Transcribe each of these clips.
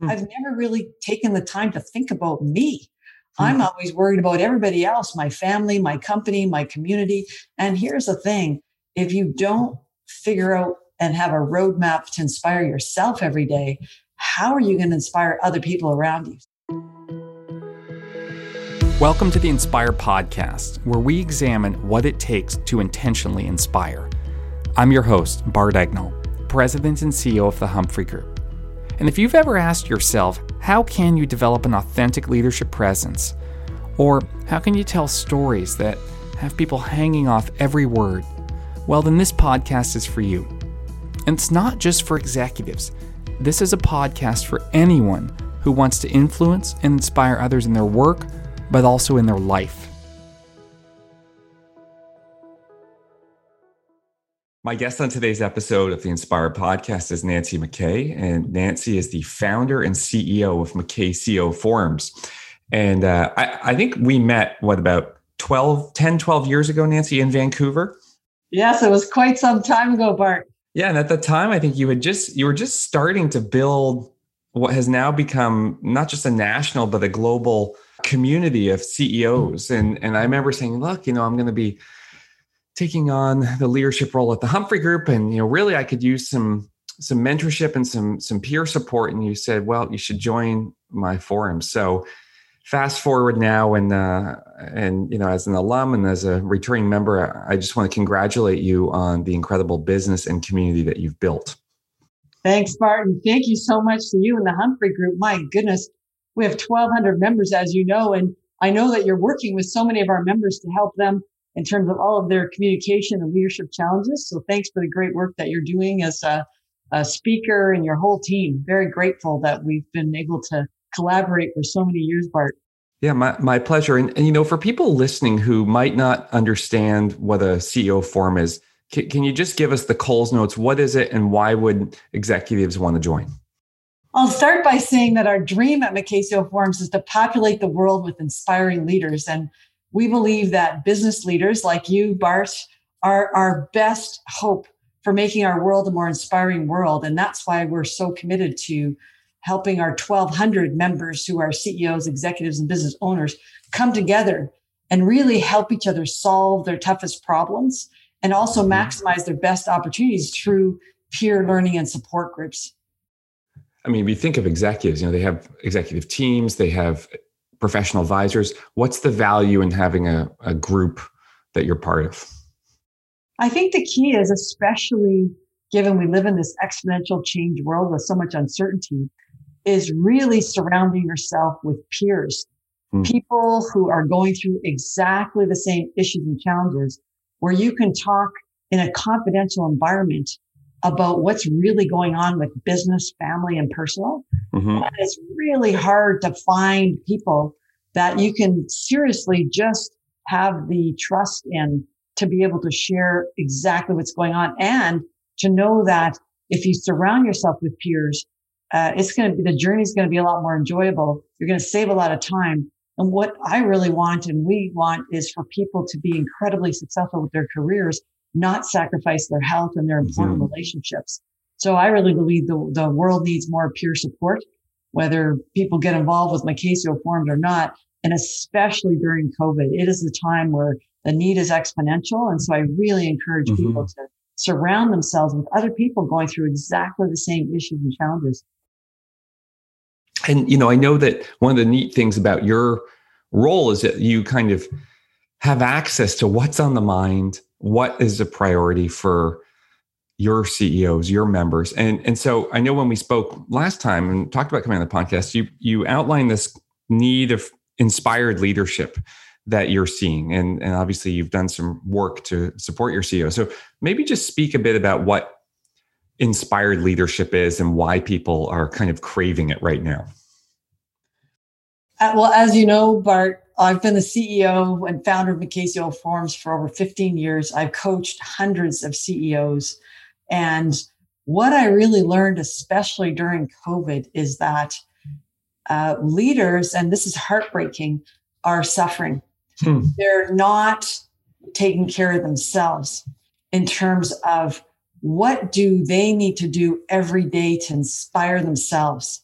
Hmm. I've never really taken the time to think about me. Hmm. I'm always worried about everybody else, my family, my company, my community. And here's the thing if you don't figure out and have a roadmap to inspire yourself every day, how are you going to inspire other people around you? Welcome to the Inspire Podcast, where we examine what it takes to intentionally inspire. I'm your host, Bart Egnal, President and CEO of the Humphrey Group. And if you've ever asked yourself, how can you develop an authentic leadership presence? Or how can you tell stories that have people hanging off every word? Well, then this podcast is for you. And it's not just for executives, this is a podcast for anyone who wants to influence and inspire others in their work, but also in their life. My guest on today's episode of the Inspire podcast is Nancy MacKay. And Nancy is the founder and CEO of MacKay CEO Forums. And uh, I, I, think we met, what, about 12, 10, 12 years ago, Nancy, in Vancouver? Yes, it was quite some time ago, Bart. Yeah. And at the time, I think you had just, you were just starting to build what has now become not just a national, but a global community of CEOs. And, and I remember saying, look, you know, I'm going to be taking on the leadership role at the Humphrey Group, and you know, really, I could use some some mentorship and some some peer support. And you said, well, you should join my forum. So fast forward now, and uh, and you know, as an alum and as a returning member, I just want to congratulate you on the incredible business and community that you've built. Thanks, Martin. Thank you so much to you and the Humphrey Group. My goodness, we have 1,200 members, as you know, and I know that you're working with so many of our members to help them in terms of all of their communication and leadership challenges. So thanks for the great work that you're doing as a, a speaker and your whole team. Very grateful that we've been able to collaborate for so many years, Bart. Yeah, my, my pleasure. And, and, you know, for people listening who might not understand what a CEO forum is, can, can you just give us the Coles notes? What is it and why would executives want to join? I'll start by saying that our dream at MacKay CEO Forums is to populate the world with inspiring leaders. And we believe that business leaders like you, Bart, are our best hope for making our world a more inspiring world. And that's why we're so committed to helping our 1,200 members who are CEOs, executives, and business owners come together and really help each other solve their toughest problems and also mm-hmm. maximize their best opportunities through peer learning and support groups. I mean, we think of executives, you know, they have executive teams, they have professional advisors. What's the value in having a, a group that you're part of? I think the key is, especially given we live in this exponential change world with so much uncertainty, is really surrounding yourself with peers, mm. people who are going through exactly the same issues and challenges, where you can talk in a confidential environment about what's really going on with business, family, and personal. Mm-hmm. And it's really hard to find people that you can seriously just have the trust in to be able to share exactly what's going on and to know that if you surround yourself with peers, uh, it's going to be the journey is going to be a lot more enjoyable. You're going to save a lot of time. And what I really want and we want is for people to be incredibly successful with their careers not sacrifice their health and their important mm-hmm. relationships. So I really believe the, the world needs more peer support, whether people get involved with MacKay CEO Forums or not. And especially during COVID, it is the time where the need is exponential. And so I really encourage mm-hmm. people to surround themselves with other people going through exactly the same issues and challenges. And, you know, I know that one of the neat things about your role is that you kind of have access to what's on the mind what is a priority for your CEOs, your members. And, and so I know when we spoke last time and talked about coming on the podcast, you, you outlined this need of inspired leadership that you're seeing. And, and obviously you've done some work to support your CEO. So maybe just speak a bit about what inspired leadership is and why people are kind of craving it right now. Uh, well, as you know, Bart, I've been the CEO and founder of MacKay CEO Forums for over 15 years. I've coached hundreds of CEOs. And what I really learned, especially during COVID, is that uh, leaders, and this is heartbreaking, are suffering. Hmm. They're not taking care of themselves in terms of what do they need to do every day to inspire themselves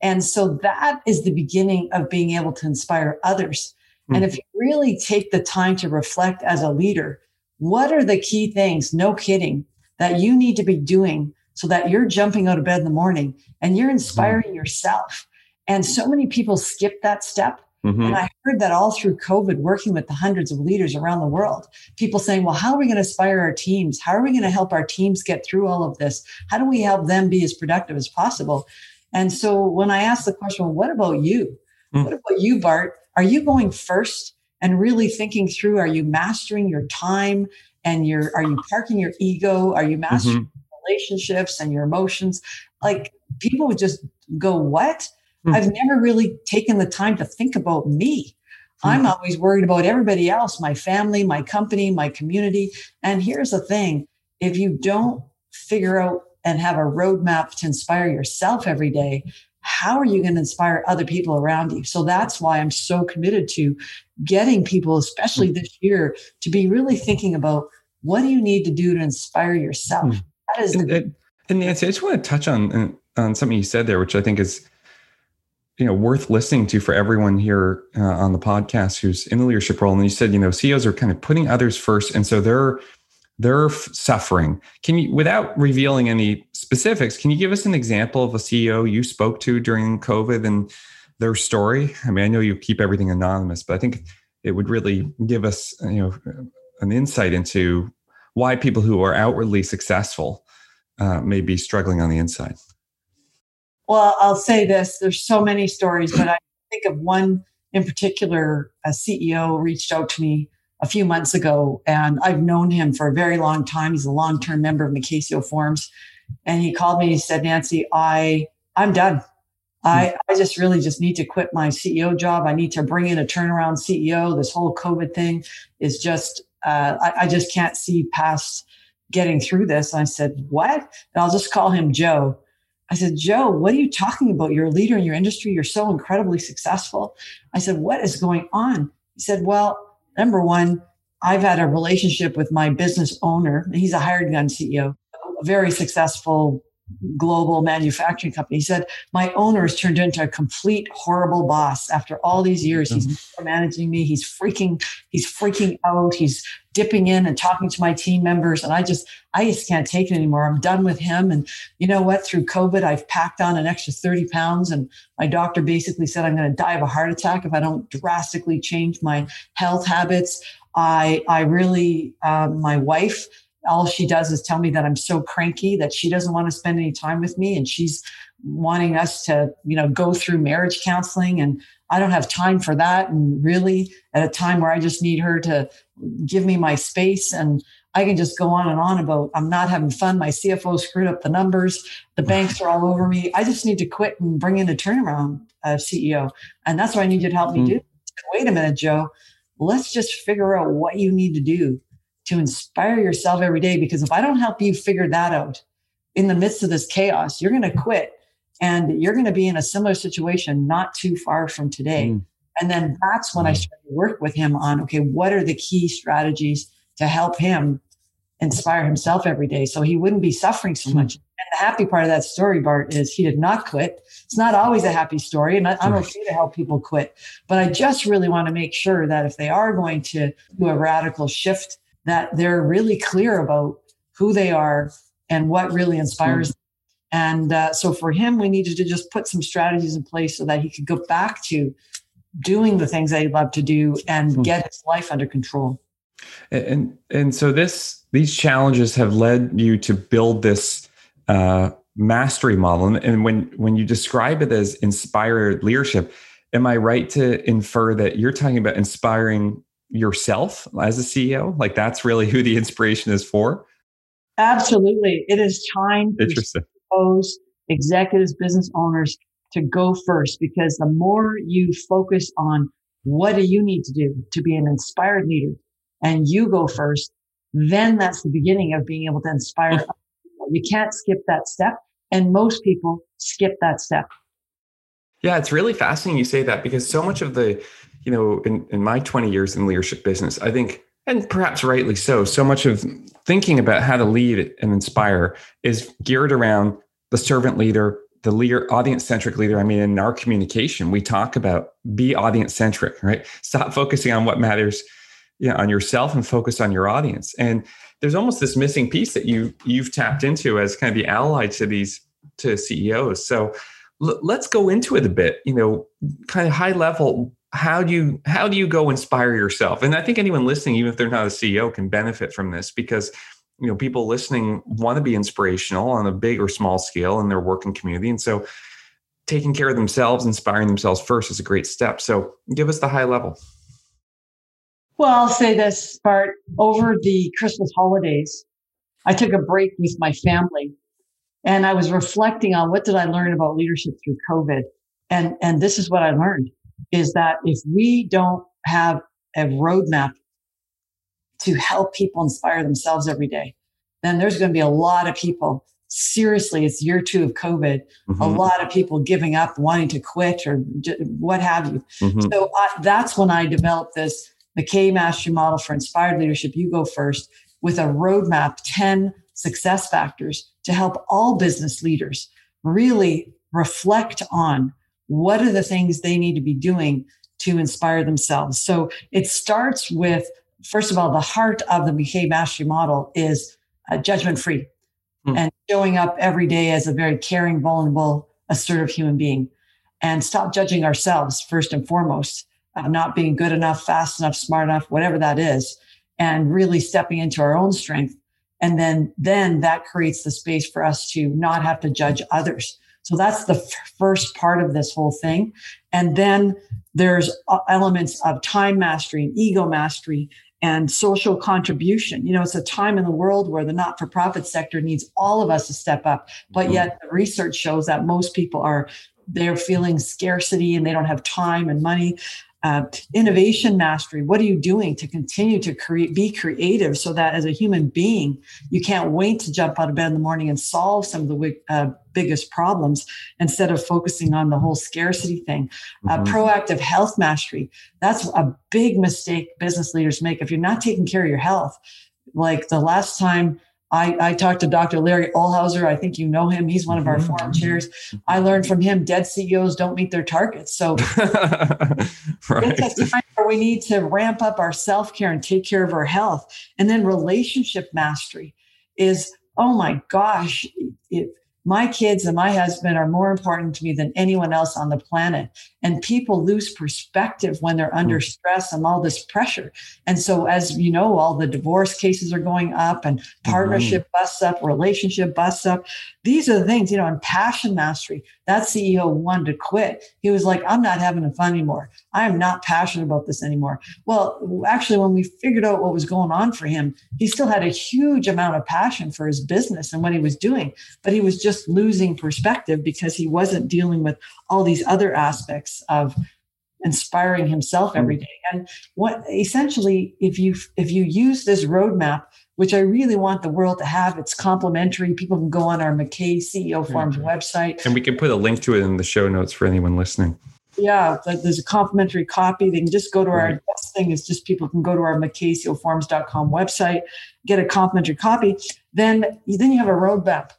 And so that is the beginning of being able to inspire others. Mm. And if you really take the time to reflect as a leader, what are the key things, no kidding, that you need to be doing so that you're jumping out of bed in the morning and you're inspiring mm. yourself? And so many people skip that step. Mm-hmm. And I heard that all through COVID, working with the hundreds of leaders around the world. People saying, well, how are we going to inspire our teams? How are we going to help our teams get through all of this? How do we help them be as productive as possible? And so when I asked the question, well, what about you? Mm. What about you, Bart? Are you going first and really thinking through, are you mastering your time and your, are you parking your ego? Are you mastering mm-hmm. relationships and your emotions? Like people would just go, what? Mm. I've never really taken the time to think about me. Mm. I'm always worried about everybody else, my family, my company, my community. And here's the thing if you don't figure out and have a roadmap to inspire yourself every day, how are you going to inspire other people around you? So that's why I'm so committed to getting people, especially this year, to be really thinking about what do you need to do to inspire yourself. Hmm. That is and, the- and Nancy, I just want to touch on on something you said there, which I think is you know worth listening to for everyone here uh, on the podcast who's in the leadership role. And you said you know CEOs are kind of putting others first, and so they're they're suffering. Can you, without revealing any specifics, can you give us an example of a CEO you spoke to during COVID and their story? I mean, I know you keep everything anonymous, but I think it would really give us, you know, an insight into why people who are outwardly successful uh, may be struggling on the inside. Well, I'll say this: there's so many stories, but I think of one in particular. A CEO reached out to me a few months ago, and I've known him for a very long time. He's a long-term member of MacKay CEO Forums, and he called me. He said, "Nancy, I I'm done. I hmm. I just really just need to quit my CEO job. I need to bring in a turnaround CEO. This whole COVID thing is just uh, I, I just can't see past getting through this." And I said, "What?" And I'll just call him Joe. I said, Joe, what are you talking about? You're a leader in your industry. You're so incredibly successful. I said, what is going on? He said, well, number one, I've had a relationship with my business owner. He's a hired gun CEO, a very successful global manufacturing company. He said, My owner has turned into a complete horrible boss after all these years. Mm-hmm. He's managing me. He's freaking, he's freaking out. He's dipping in and talking to my team members. And I just, I just can't take it anymore. I'm done with him. And you know what? Through COVID, I've packed on an extra 30 pounds. And my doctor basically said I'm going to die of a heart attack if I don't drastically change my health habits. I, I really, um, my wife, all she does is tell me that I'm so cranky that she doesn't want to spend any time with me and she's wanting us to, you know, go through marriage counseling and I don't have time for that and really at a time where I just need her to give me my space and I can just go on and on about I'm not having fun. My CFO screwed up the numbers. The banks are all over me. I just need to quit and bring in a turnaround uh, CEO. And that's what I need you to help me mm. do. Wait a minute, Joe. Let's just figure out what you need to do to inspire yourself every day. Because if I don't help you figure that out in the midst of this chaos, you're going to quit and you're going to be in a similar situation not too far from today. Mm. And then that's when mm. I started to work with him on okay, what are the key strategies to help him inspire himself every day so he wouldn't be suffering so mm. much. And the happy part of that story, Bart, is he did not quit. It's not always a happy story, and I, am okay to help people quit. But I just really want to make sure that if they are going to do a radical shift that they're really clear about who they are and what really inspires mm. them. And uh, so for him, we needed to just put some strategies in place so that he could go back to doing the things that he loved to do and mm. get his life under control. And and so this these challenges have led you to build this uh, mastery model. And, and when when you describe it as inspired leadership, am I right to infer that you're talking about inspiring yourself as a CEO? Like that's really who the inspiration is for? Absolutely. It is time for CEOs, executives, business owners to go first because the more you focus on what do you need to do to be an inspired leader and you go first, then that's the beginning of being able to inspire. you can't skip that step. And most people skip that step. Yeah, it's really fascinating you say that because so much of the you know, in, in my 20 years in leadership business, I think, and perhaps rightly so, so much of thinking about how to lead and inspire is geared around the servant leader, the leader, audience centric leader, I mean, in our communication, we talk about be audience centric, right? Stop focusing on what matters you know, on yourself and focus on your audience. And there's almost this missing piece that you you've tapped into as kind of the ally to these to CEOs. So l- let's go into it a bit. You know, kind of high level. How do you how do you go inspire yourself? And I think anyone listening, even if they're not a CEO, can benefit from this because you know people listening want to be inspirational on a big or small scale in their working community, and so taking care of themselves, inspiring themselves first is a great step. So give us the high level. Well, I'll say this bart over the Christmas holidays, I took a break with my family and I was reflecting on what did I learn about leadership through COVID? And, and this is what I learned is that if we don't have a roadmap to help people inspire themselves every day, then there's going to be a lot of people. Seriously, it's year two of COVID. Mm-hmm. A lot of people giving up, wanting to quit, or what have you. Mm-hmm. So uh, that's when I developed this MacKay Mastery Model for Inspired Leadership. You go first with a roadmap, 10 success factors to help all business leaders really reflect on what are the things they need to be doing to inspire themselves. So it starts with, first of all, the heart of the MacKay Mastery Model is uh, judgment free hmm. and showing up every day as a very caring, vulnerable, assertive human being and stop judging ourselves first and foremost uh, not being good enough, fast enough, smart enough, whatever that is, and really stepping into our own strength. And then, then that creates the space for us to not have to judge others. So that's the f- first part of this whole thing. And then there's uh, elements of time mastery and ego mastery and social contribution. You know, it's a time in the world where the not for profit sector needs all of us to step up. But mm-hmm. yet the research shows that most people are they're feeling scarcity and they don't have time and money uh, innovation mastery. What are you doing to continue to create be creative so that as a human being you can't wait to jump out of bed in the morning and solve some of the uh, biggest problems instead of focusing on the whole scarcity thing? Uh, mm-hmm. uh, proactive health mastery. That's a big mistake business leaders make. If you're not taking care of your health like the last time I, I talked to Dr. Larry Ohlhauser. I think you know him. He's one of our mm-hmm. forum chairs. I learned from him dead CEOs don't meet their targets. So right. it's a time where we need to ramp up our self-care and take care of our health. And then relationship mastery is, oh my gosh, it, my kids and my husband are more important to me than anyone else on the planet. And people lose perspective when they're under hmm. stress and all this pressure. And so, as you know, all the divorce cases are going up and mm-hmm. partnership mm-hmm. busts up, relationship busts up. These are the things, you know, in passion mastery, that CEO wanted to quit. He was like, I'm not having fun anymore. I am not passionate about this anymore. Well, actually, when we figured out what was going on for him, he still had a huge amount of passion for his business and what he was doing, but he was just losing perspective because he wasn't dealing with all these other aspects of inspiring himself mm. every day. And what essentially, if you if you use this roadmap, which I really want the world to have, it's complimentary. People can go on our MacKay CEO Forums mm-hmm. website, and we can put a link to it in the show notes for anyone listening. Yeah, there's a complimentary copy. They can just go to right. our best thing is just people can go to our MacKayCEOforums.com website, get a complimentary copy. Then, then you have a roadmap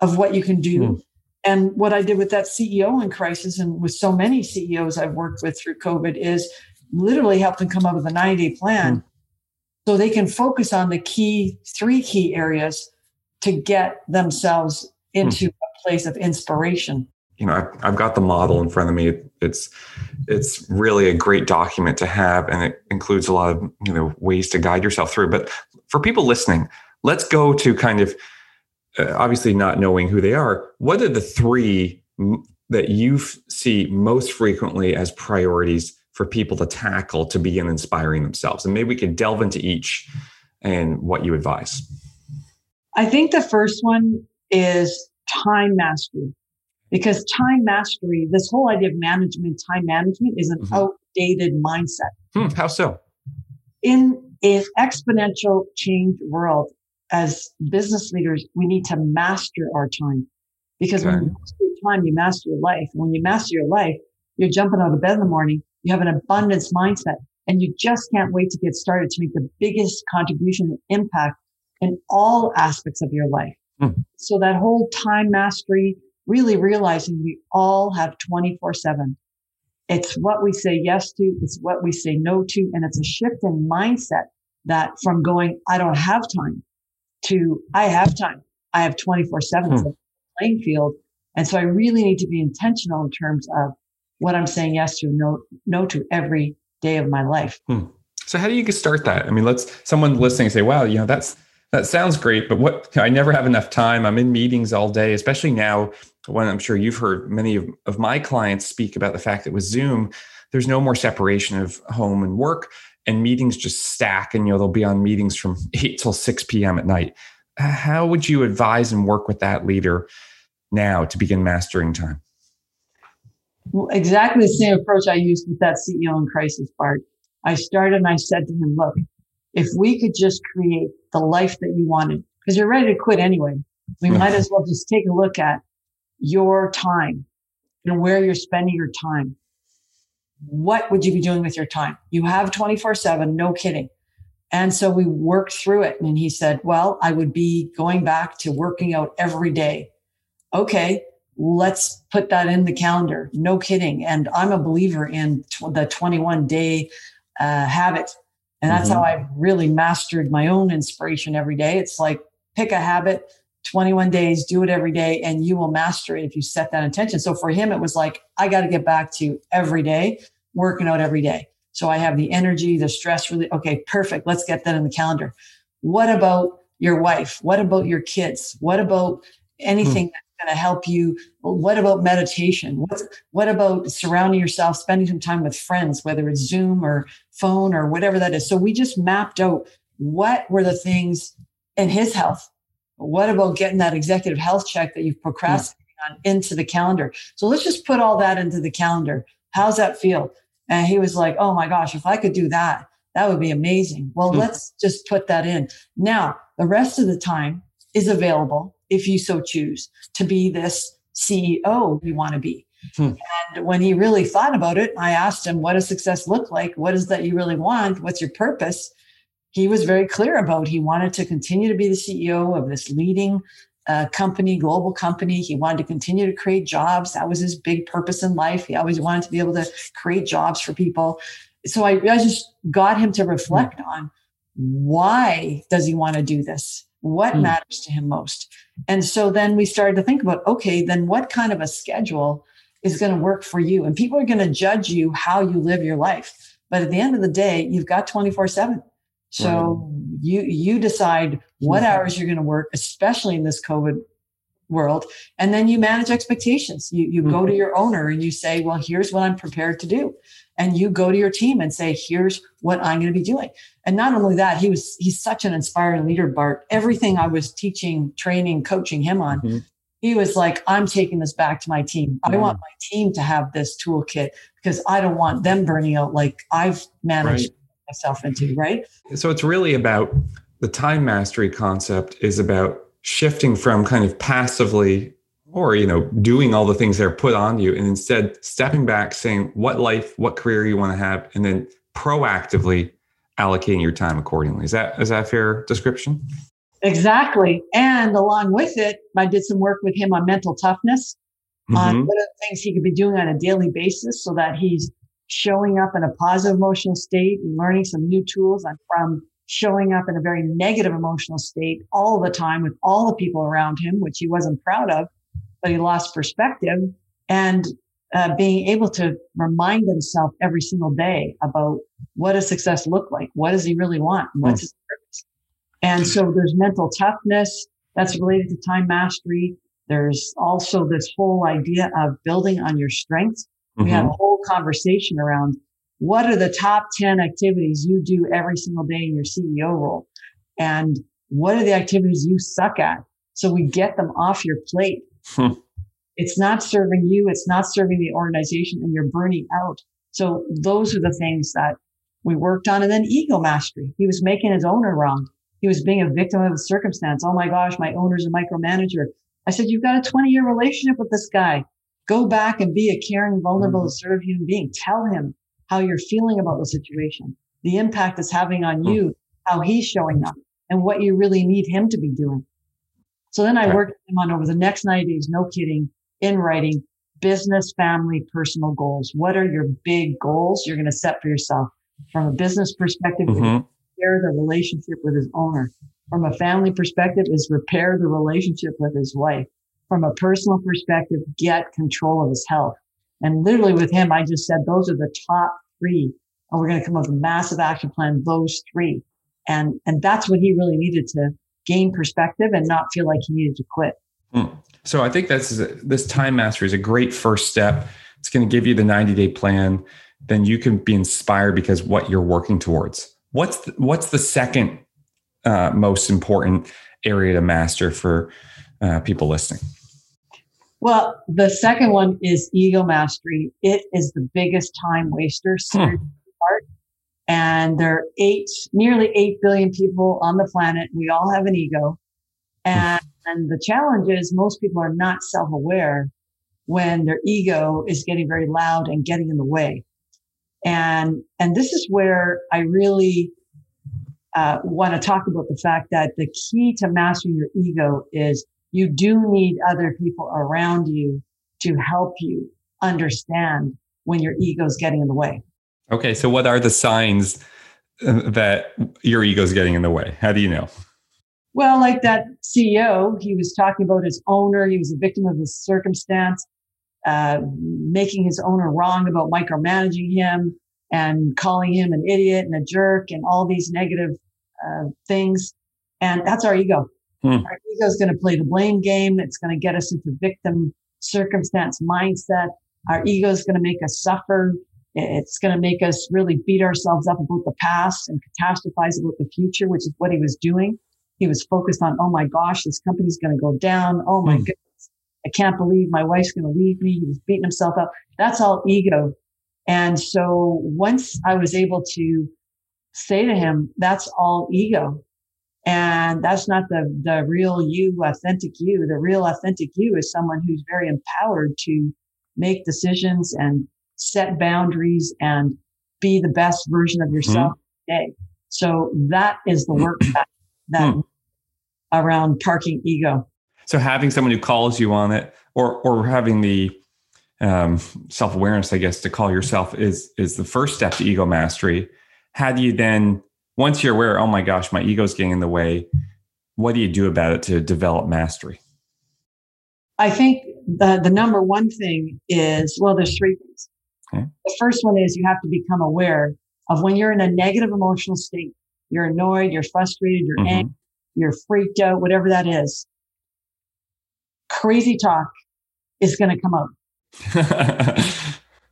of what you can do. Mm. And what I did with that CEO in crisis and with so many CEOs I've worked with through COVID is literally help them come up with a 90 day plan mm. so they can focus on the key, three key areas to get themselves into mm. a place of inspiration. You know, I've, I've got the model in front of me. It's it's really a great document to have, and it includes a lot of you know ways to guide yourself through. But for people listening, let's go to kind of uh, obviously not knowing who they are, what are the three that you see most frequently as priorities for people to tackle to begin inspiring themselves? And maybe we could delve into each and what you advise. I think the first one is time mastery. Because time mastery, this whole idea of management, time management is an mm-hmm. outdated mindset. Hmm, how so? In an exponential change world, as business leaders, we need to master our time because okay. when you master your time, you master your life. And when you master your life, you're jumping out of bed in the morning. You have an abundance mindset and you just can't wait to get started to make the biggest contribution and impact in all aspects of your life. Mm. So that whole time mastery, really realizing we all have 24 seven. It's what we say yes to. It's what we say no to. And it's a shift in mindset that from going, I don't have time to I have time. I have 24 seven. Hmm. playing field. And so I really need to be intentional in terms of what I'm saying yes to, no, no to every day of my life. Hmm. So how do you start that? I mean, let's someone listening say, wow, you know, that's that sounds great, but what I never have enough time. I'm in meetings all day, especially now when I'm sure you've heard many of, of my clients speak about the fact that with Zoom, there's no more separation of home and work and meetings just stack and you know they'll be on meetings from 8 till 6 p.m. at night. Uh, how would you advise and work with that leader now to begin mastering time? Well, exactly the same approach I used with that CEO in crisis Bart. I started and I said to him, look, if we could just create the life that you wanted, because you're ready to quit anyway, we might as well just take a look at your time and where you're spending your time. What would you be doing with your time? You have 24 seven, no kidding. And so we worked through it. And he said, well, I would be going back to working out every day. Okay. Let's put that in the calendar. No kidding. And I'm a believer in tw- the 21 day uh, habit. And that's mm-hmm. how I really mastered my own inspiration every day. It's like pick a habit, 21 days, do it every day, and you will master it if you set that intention. So for him, it was like, I got to get back to every day, working out every day. So I have the energy, the stress really. Okay, perfect. Let's get that in the calendar. What about your wife? What about your kids? What about anything hmm. that's going to help you? What about meditation? What, what about surrounding yourself, spending some time with friends, whether it's Zoom or phone or whatever that is? So we just mapped out what were the things in his health what about getting that executive health check that you've procrastinated on into the calendar? So let's just put all that into the calendar. How's that feel? And he was like, Oh my gosh, if I could do that, that would be amazing. Well, hmm. let's just put that in. Now, the rest of the time is available if you so choose to be this CEO you want to be. Hmm. And when he really thought about it, I asked him, What does success look like? What is that you really want? What's your purpose? He was very clear about he wanted to continue to be the CEO of this leading uh, company, global company. He wanted to continue to create jobs. That was his big purpose in life. He always wanted to be able to create jobs for people. So I, I just got him to reflect mm. on why does he want to do this? What mm. matters to him most? And so then we started to think about, okay, then what kind of a schedule is going to work for you? And people are going to judge you how you live your life. But at the end of the day, you've got 24 seven. So right. you you decide what hours you're going to work, especially in this COVID world, and then you manage expectations. You you mm-hmm. go to mm-hmm. your owner and you say, "Well, here's what I'm prepared to do," and you go to your team and say, "Here's what I'm going to be doing." And not only that, he was he's such an inspiring leader, Bart. Everything I was teaching, training, coaching him on. Mm-hmm. He was like, I'm taking this back to my team. I want my team to have this toolkit because I don't want them burning out like I've managed right myself into, right? So it's really about the time mastery concept is about shifting from kind of passively or you know doing all the things that are put on you and instead stepping back saying what life what career you want to have and then proactively allocating your time accordingly is that is that a fair description exactly and along with it i did some work with him on mental toughness mm-hmm. on what are the things he could be doing on a daily basis so that he's showing up in a positive emotional state and learning some new tools. I'm from showing up in a very negative emotional state all the time with all the people around him, which he wasn't proud of, but he lost perspective and uh, being able to remind himself every single day about what does success look like? What does he really want? What's mm. his purpose? And so there's mental toughness that's related to time mastery. There's also this whole idea of building on your strengths. We mm-hmm. had a whole conversation around what are the top 10 activities you do every single day in your CEO role? And what are the activities you suck at? So we get them off your plate. Hmm. It's not serving you. It's not serving the organization and you're burning out. So those are the things that we worked on. And then ego mastery. He was making his owner wrong. He was being a victim of a circumstance. Oh my gosh, my owner's a micromanager. I said, you've got a 20 year relationship with this guy. Go back and be a caring, vulnerable, mm-hmm. assertive human being. Tell him how you're feeling about the situation, the impact it's having on mm. you, how he's showing up, and what you really need him to be doing. So then I worked with him on over the next 90 days, no kidding, in writing business, family, personal goals. What are your big goals you're going to set for yourself? From a business perspective, mm-hmm. repair the relationship with his owner. From a family perspective, is repair the relationship with his wife. From a personal perspective, get control of his health. And literally with him, I just said those are the top three. And we're going to come up with a massive action plan, those three. And, and that's what he really needed to gain perspective and not feel like he needed to quit. Mm. So I think that's this time mastery is a great first step. It's going to give you the 90 day plan. Then you can be inspired because what you're working towards. What's the, what's the second uh, most important area to master for uh, people listening? Well, the second one is ego mastery. It is the biggest time waster. Hmm. And there are eight, nearly 8 billion people on the planet. We all have an ego. And, and the challenge is most people are not self aware when their ego is getting very loud and getting in the way. And, and this is where I really uh, want to talk about the fact that the key to mastering your ego is you do need other people around you to help you understand when your ego is getting in the way. Okay, so what are the signs uh, that your ego is getting in the way? How do you know? Well, like that CEO, he was talking about his owner. He was a victim of his circumstance, uh, making his owner wrong about micromanaging him and calling him an idiot and a jerk and all these negative uh, things. And that's our ego. Hmm. Our ego is going to play the blame game. It's going to get us into victim circumstance mindset. Our ego is going to make us suffer. It's going to make us really beat ourselves up about the past and catastrophize about the future, which is what he was doing. He was focused on, oh my gosh, this company's going to go down. Oh my hmm. goodness. I can't believe my wife's going to leave me. He was beating himself up. That's all ego. And so once I was able to say to him, that's all ego. And that's not the, the real you, authentic you. The real authentic you is someone who's very empowered to make decisions and set boundaries and be the best version of yourself mm-hmm. today. So that is the work that, that mm. around parking ego. So having someone who calls you on it or, or having the um, self-awareness, I guess, to call yourself is, is the first step to ego mastery. How do you then once you're aware, oh my gosh, my ego's getting in the way, what do you do about it to develop mastery? I think the, the number one thing is well, there's three things. Okay. The first one is you have to become aware of when you're in a negative emotional state. You're annoyed, you're frustrated, you're mm-hmm. angry, you're freaked out, whatever that is. Crazy talk is going to come out.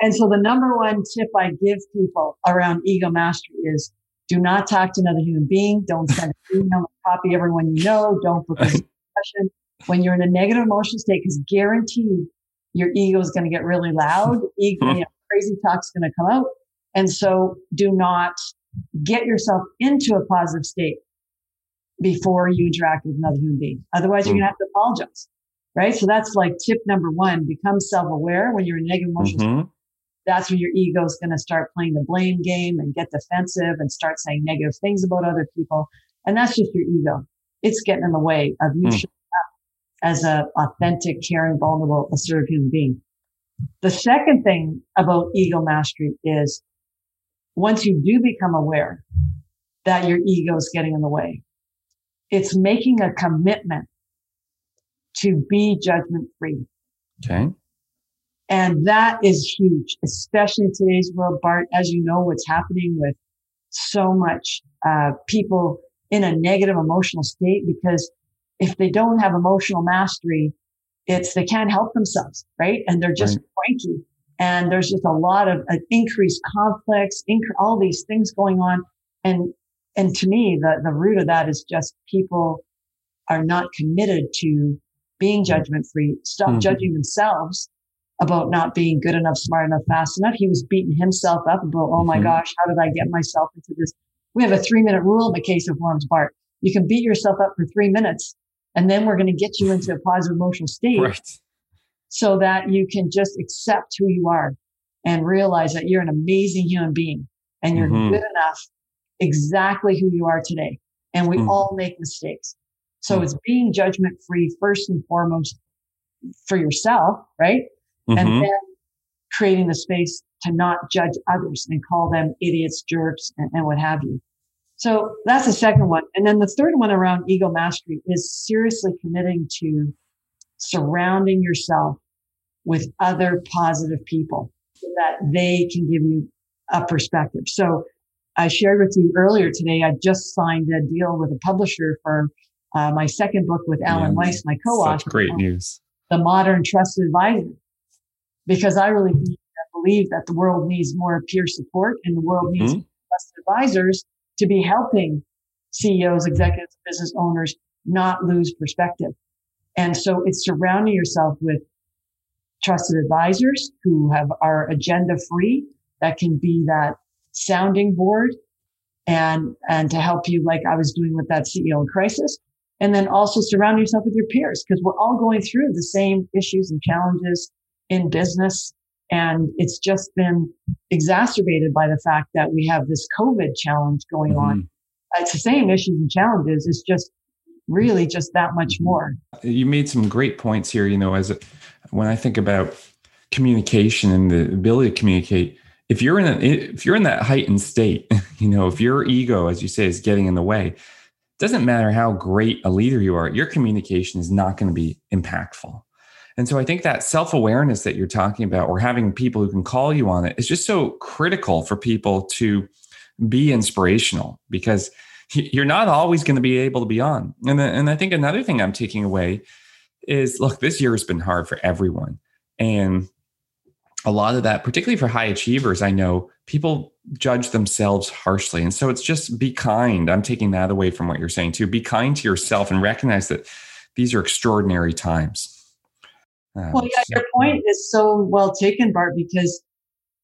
and so the number one tip I give people around ego mastery is do not talk to another human being. Don't send an email copy everyone you know. Don't book a discussion when you're in a negative emotional state, because guaranteed your ego is going to get really loud. Ego, you know, crazy talk's going to come out. And so do not get yourself into a positive state before you interact with another human being. Otherwise, you're going to have to apologize. Right. So that's like tip number one. Become self aware when you're in negative emotional mm-hmm that's when your ego is going to start playing the blame game and get defensive and start saying negative things about other people. And that's just your ego. It's getting in the way of you mm. showing up as a authentic, caring, vulnerable, assertive human being. The second thing about ego mastery is once you do become aware that your ego is getting in the way, it's making a commitment to be judgment free. Okay. And that is huge, especially in today's world, Bart, as you know, what's happening with so much, uh, people in a negative emotional state because if they don't have emotional mastery, it's they can't help themselves, right? And they're just right. cranky. And there's just a lot of uh, increased conflicts, inc- all these things going on. And, and to me, the, the root of that is just people are not committed to being judgment free, stop mm-hmm. judging themselves about not being good enough, smart enough, fast enough. He was beating himself up about, oh my mm-hmm. gosh, how did I get myself into this? We have a three minute rule in the MacKay CEO Forums Bart. You can beat yourself up for three minutes and then we're going to get you into a positive emotional state right. so that you can just accept who you are and realize that you're an amazing human being and you're mm-hmm. good enough exactly who you are today. And we mm-hmm. all make mistakes. So mm-hmm. it's being judgment free first and foremost for yourself, right? Mm-hmm. And then creating the space to not judge others and call them idiots, jerks, and, and what have you. So that's the second one. And then the third one around ego mastery is seriously committing to surrounding yourself with other positive people so that they can give you a perspective. So I shared with you earlier today, I just signed a deal with a publisher for uh, my second book with Alan yeah, Weiss, my co-author. great news. The Modern Trusted Advisor. Because I really believe that the world needs more peer support and the world needs mm-hmm. trusted advisors to be helping CEOs, executives, business owners not lose perspective. And so it's surrounding yourself with trusted advisors who have are agenda free that can be that sounding board and and to help you like I was doing with that CEO in crisis and then also surround yourself with your peers because we're all going through the same issues and challenges in business and it's just been exacerbated by the fact that we have this COVID challenge going mm-hmm. on. It's the same issues and challenges. It's just really just that much more. You made some great points here. You know, as a, when I think about communication and the ability to communicate, if you're in a, if you're in that heightened state, you know, if your ego, as you say, is getting in the way, doesn't matter how great a leader you are, your communication is not going to be impactful. And so I think that self awareness that you're talking about, or having people who can call you on it, is just so critical for people to be inspirational because you're not always going to be able to be on. And, and I think another thing I'm taking away is look, this year has been hard for everyone. And a lot of that, particularly for high achievers, I know people judge themselves harshly. And so it's just be kind. I'm taking that away from what you're saying too. Be kind to yourself and recognize that these are extraordinary times. Um, well, yeah, your point is so well taken, Bart, because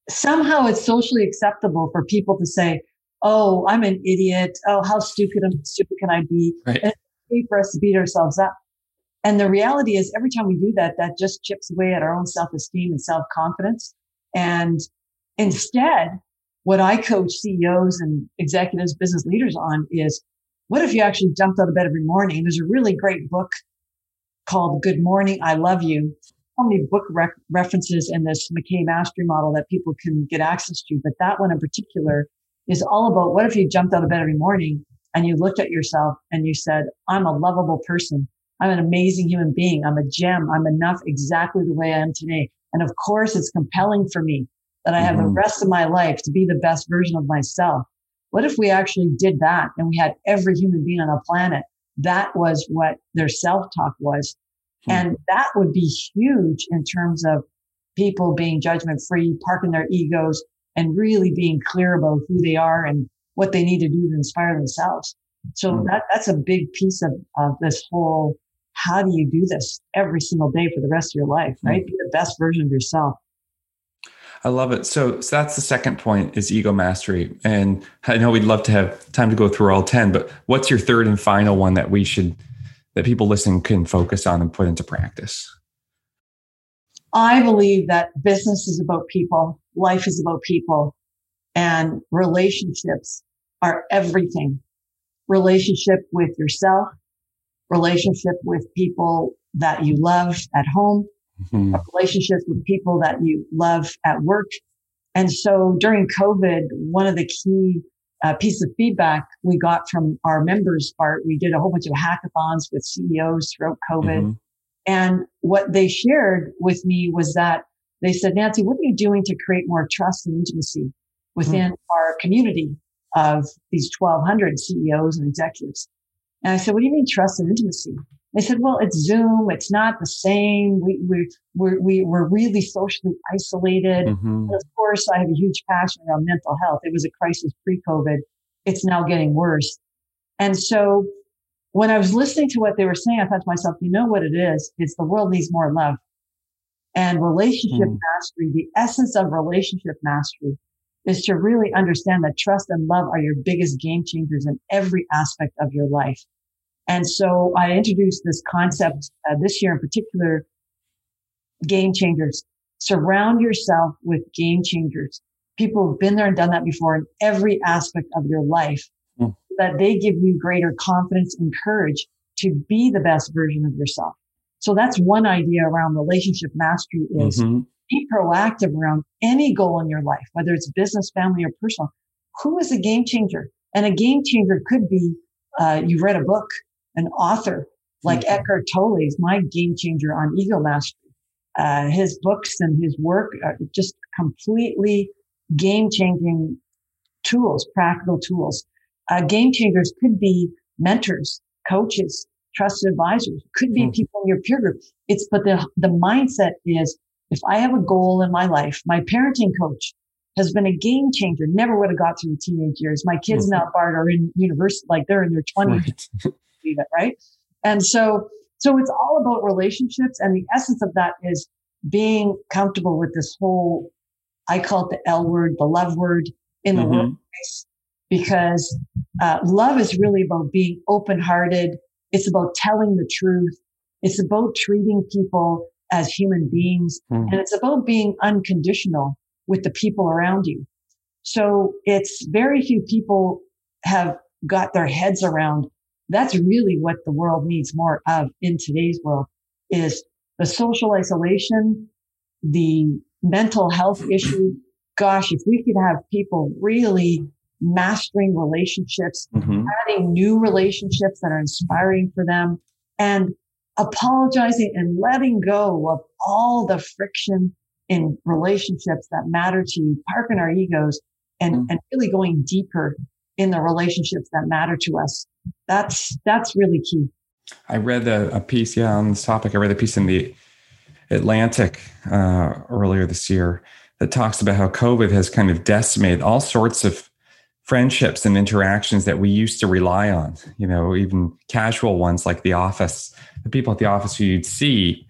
somehow it's socially acceptable for people to say, "Oh, I'm an idiot. Oh, how stupid, stupid can I be?" Right. And it's for us to beat ourselves up. And the reality is, every time we do that, that just chips away at our own self-esteem and self-confidence. And instead, what I coach CEOs and executives, business leaders on is, what if you actually jumped out of bed every morning? There's a really great book called Good Morning, I Love You. So many book references in this MacKay Mastery model that people can get access to, but that one in particular is all about what if you jumped out of bed every morning and you looked at yourself and you said, I'm a lovable person. I'm an amazing human being. I'm a gem. I'm enough exactly the way I am today. And of course, it's compelling for me that I have mm-hmm. the rest of my life to be the best version of myself. What if we actually did that and we had every human being on the planet that was what their self talk was. Hmm. And that would be huge in terms of people being judgment free, parking their egos and really being clear about who they are and what they need to do to inspire themselves. So hmm. that, that's a big piece of, of this whole, how do you do this every single day for the rest of your life, hmm. right? Be the best version of yourself. I love it. So, so that's the second point is ego mastery. And I know we'd love to have time to go through all 10, but what's your third and final one that we should, that people listening can focus on and put into practice? I believe that business is about people, life is about people, and relationships are everything. Relationship with yourself, relationship with people that you love at home, mm-hmm. relationships with people that you love at work. And so during COVID, one of the key uh, pieces of feedback we got from our members Bart, we did a whole bunch of hackathons with CEOs throughout COVID. Mm-hmm. And what they shared with me was that they said, Nancy, what are you doing to create more trust and intimacy within mm-hmm. our community of these 1200 CEOs and executives? And I said, what do you mean trust and intimacy? They said, well, it's Zoom. It's not the same. We, we, we're, we, we're really socially isolated. Mm-hmm. of course, I have a huge passion around mental health. It was a crisis pre COVID. It's now getting worse. And so when I was listening to what they were saying, I thought to myself, you know what it is? It's the world needs more love and relationship mm. mastery. The essence of relationship mastery is to really understand that trust and love are your biggest game changers in every aspect of your life. And so I introduced this concept uh, this year in particular, game changers. Surround yourself with game changers. People who've been there and done that before in every aspect of your life mm. that they give you greater confidence and courage to be the best version of yourself. So that's one idea around relationship mastery is mm-hmm. be proactive around any goal in your life, whether it's business, family, or personal. Who is a game changer? And a game changer could be uh, you read a book, an author like mm-hmm. Eckhart Tolle is my game changer on ego mastery. Uh, his books and his work are just completely game changing tools, practical tools. Uh, game changers could be mentors, coaches, trusted advisors, could be mm. people in your peer group. It's, but the, the mindset is if I have a goal in my life, my parenting coach has been a game changer. Never would have got through the teenage years. My kids mm now, Bart, are in university, like they're in their twenties, right. right? And so, so it's all about relationships. And the essence of that is being comfortable with this whole, I call it the L word, the love word in the mm-hmm. workplace, because uh, love is really about being open hearted. It's about telling the truth. It's about treating people as human beings. Mm. And it's about being unconditional with the people around you. So it's very few people have got their heads around. That's really what the world needs more of in today's world is the social isolation, the mental health issue. Gosh, if we could have people really mastering relationships, mm-hmm. adding new relationships that are inspiring for them and apologizing and letting go of all the friction in relationships that matter to you, parking our egos and, mm-hmm. and really going deeper in the relationships that matter to us. That's, that's really key. I read a, a piece, yeah, on this topic. I read a piece in the Atlantic uh, earlier this year that talks about how COVID has kind of decimated all sorts of friendships and interactions that we used to rely on, you know, even casual ones like the office, the people at the office who you'd see,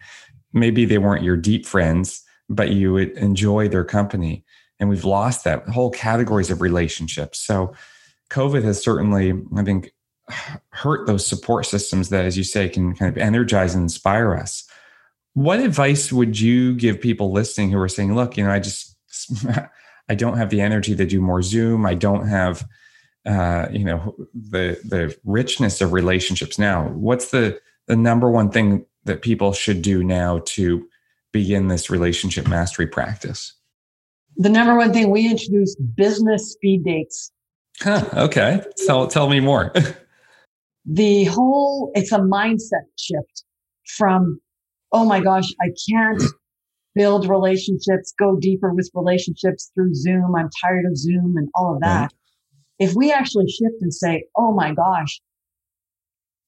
maybe they weren't your deep friends, but you would enjoy their company. And we've lost that whole categories of relationships. So COVID has certainly, I think, hurt those support systems that, as you say, can kind of energize and inspire us. What advice would you give people listening who are saying, look, you know, I just I don't have the energy to do more Zoom. I don't have, uh, you know, the the richness of relationships now. What's the the number one thing that people should do now to begin this relationship mastery practice? The number one thing we introduced business speed dates. Huh, okay, tell tell me more. the whole it's a mindset shift from oh my gosh, I can't build relationships, go deeper with relationships through Zoom. I'm tired of Zoom and all of that. Right. If we actually shift and say, oh my gosh,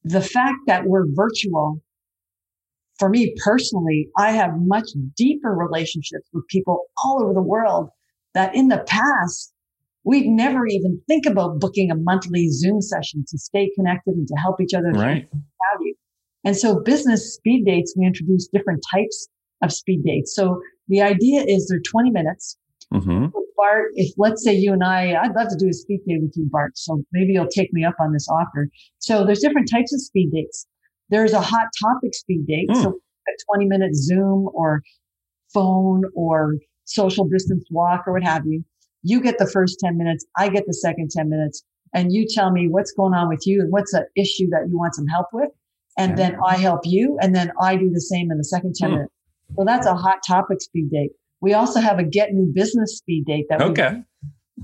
the fact that we're virtual, for me personally, I have much deeper relationships with people all over the world that in the past, we'd never even think about booking a monthly Zoom session to stay connected and to help each other. Right. Value. And so business speed dates, we introduce different types of speed dates. So the idea is they're 20 minutes. Mm-hmm. Bart, if let's say you and I, I'd love to do a speed date with you, Bart. So maybe you'll take me up on this offer. So there's different types of speed dates. There's a hot topic speed date. Mm. So a 20 minute Zoom or phone or social distance walk or what have you. You get the first 10 minutes. I get the second 10 minutes and you tell me what's going on with you and what's an issue that you want some help with. And then I help you. And then I do the same in the second 10 mm. minutes. So that's a hot topic speed date. We also have a get new business speed date that okay.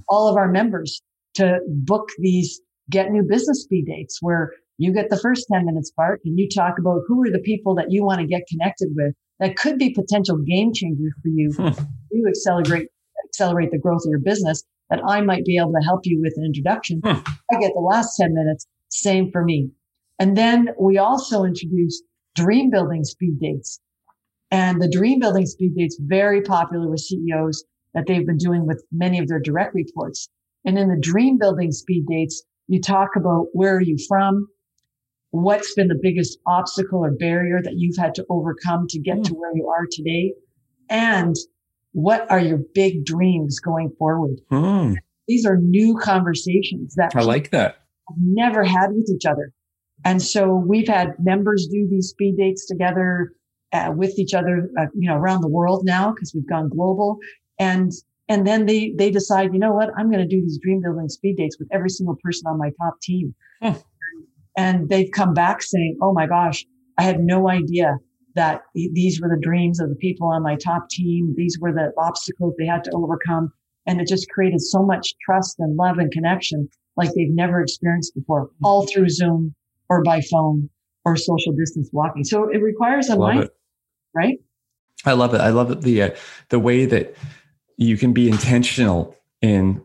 all of our members to book these get new business speed dates where you get the first 10 minutes Bart and you talk about who are the people that you want to get connected with that could be potential game changers for you. Hmm. You accelerate accelerate the growth of your business that I might be able to help you with an introduction. Hmm. I get the last 10 minutes, same for me. And then we also introduced dream building speed dates. And the dream building speed date's very popular with CEOs that they've been doing with many of their direct reports. And in the dream building speed dates, you talk about where are you from? What's been the biggest obstacle or barrier that you've had to overcome to get mm. to where you are today? And what are your big dreams going forward? Mm. These are new conversations that I like that. Have never had with each other. And so we've had members do these speed dates together uh, with each other, uh, you know, around the world now because we've gone global. And and then they they decide, you know what, I'm going to do these dream building speed dates with every single person on my top team. Hmm. And they've come back saying, oh my gosh, I had no idea that these were the dreams of the people on my top team. These were the obstacles they had to overcome. And it just created so much trust and love and connection like they've never experienced before, all through Zoom or by phone or social distance walking. So it requires a mind, right? I love it. I love the uh, the way that you can be intentional in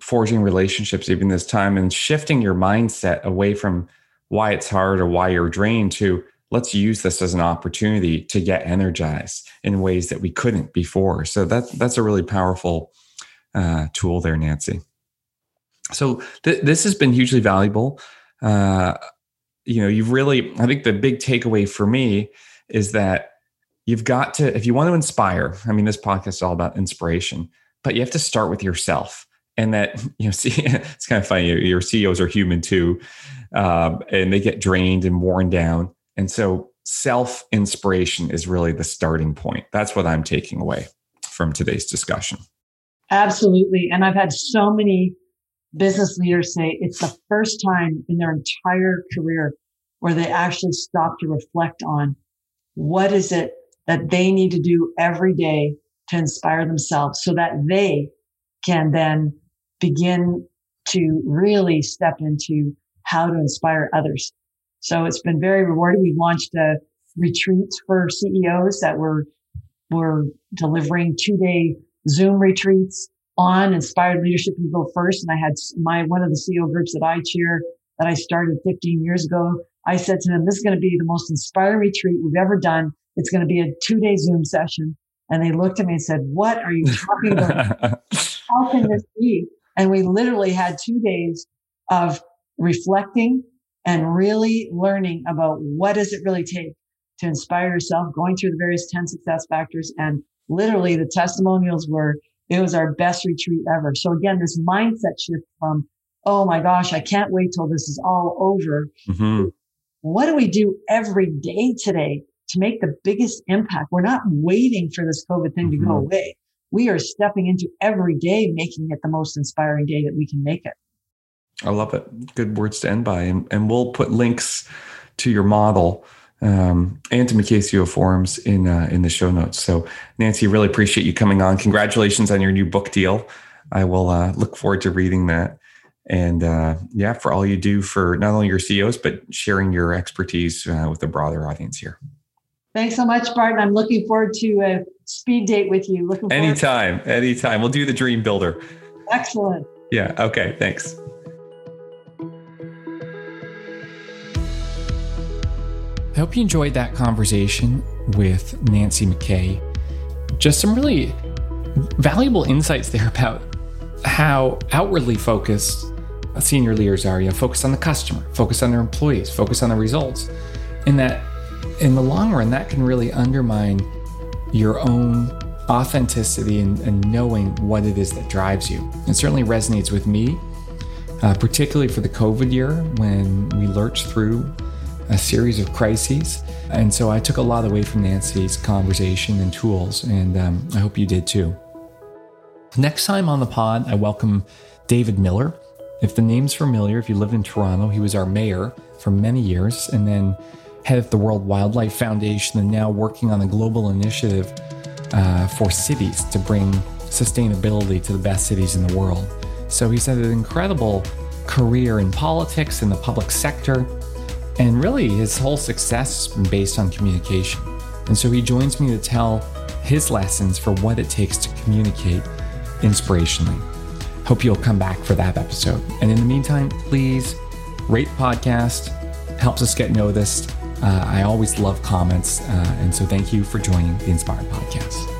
forging relationships even this time and shifting your mindset away from why it's hard or why you're drained to let's use this as an opportunity to get energized in ways that we couldn't before. So that that's a really powerful uh, tool there, Nancy. So th- this has been hugely valuable. Uh, you know, you've really. I think the big takeaway for me is that you've got to, if you want to inspire. I mean, this podcast is all about inspiration, but you have to start with yourself. And that you know, see, it's kind of funny. Your CEOs are human too, um, and they get drained and worn down and so self inspiration is really the starting point. That's what I'm taking away from today's discussion. Absolutely. And I've had so many business leaders say it's the first time in their entire career where they actually stop to reflect on what is it that they need to do every day to inspire themselves so that they can then begin to really step into how to inspire others. So it's been very rewarding. We launched a retreat for CEOs that were, were delivering two day Zoom retreats on inspired leadership people first. And I had my, one of the CEO groups that I chair that I started 15 years ago. I said to them, this is going to be the most inspiring retreat we've ever done. It's going to be a two day Zoom session. And they looked at me and said, what are you talking about? How can this be? And we literally had two days of reflecting and really learning about what does it really take to inspire yourself, going through the various 10 success factors. And literally the testimonials were, it was our best retreat ever. So again, this mindset shift from, oh my gosh, I can't wait till this is all over. Mm-hmm. What do we do every day today to make the biggest impact? We're not waiting for this COVID thing mm-hmm. to go mm-hmm. away. We are stepping into every day, making it the most inspiring day that we can make it. I love it. Good words to end by. And, and we'll put links to your model um, and to MacKay forums in uh, in the show notes. So, Nancy, really appreciate you coming on. Congratulations on your new book deal. I will uh, look forward to reading that. And uh, yeah, for all you do for not only your CEOs, but sharing your expertise uh, with a broader audience here. Thanks so much, Barton. I'm looking forward to a speed date with you. Looking anytime, anytime. We'll do the dream builder. Excellent. Yeah. Okay. Thanks. I hope you enjoyed that conversation with Nancy MacKay. Just some really valuable insights there about how outwardly focused senior leaders are. You know, focus on the customer, focus on their employees, focus on the results. And that in the long run, that can really undermine your own authenticity and, and knowing what it is that drives you. It certainly resonates with me, uh, particularly for the COVID year when we lurched through a series of crises. And so I took a lot away from Nancy's conversation and tools, and um, I hope you did too. Next time on the pod, I welcome David Miller. If the name's familiar, if you lived in Toronto, he was our mayor for many years and then head of the World Wildlife Foundation and now working on a global initiative uh, for cities to bring sustainability to the best cities in the world. So he's had an incredible career in politics, in the public sector, and really, his whole success has been based on communication. And so he joins me to tell his lessons for what it takes to communicate inspirationally. Hope you'll come back for that episode. And in the meantime, please rate podcast, helps us get noticed. Uh, I always love comments. Uh, and so thank you for joining the Inspired Podcast.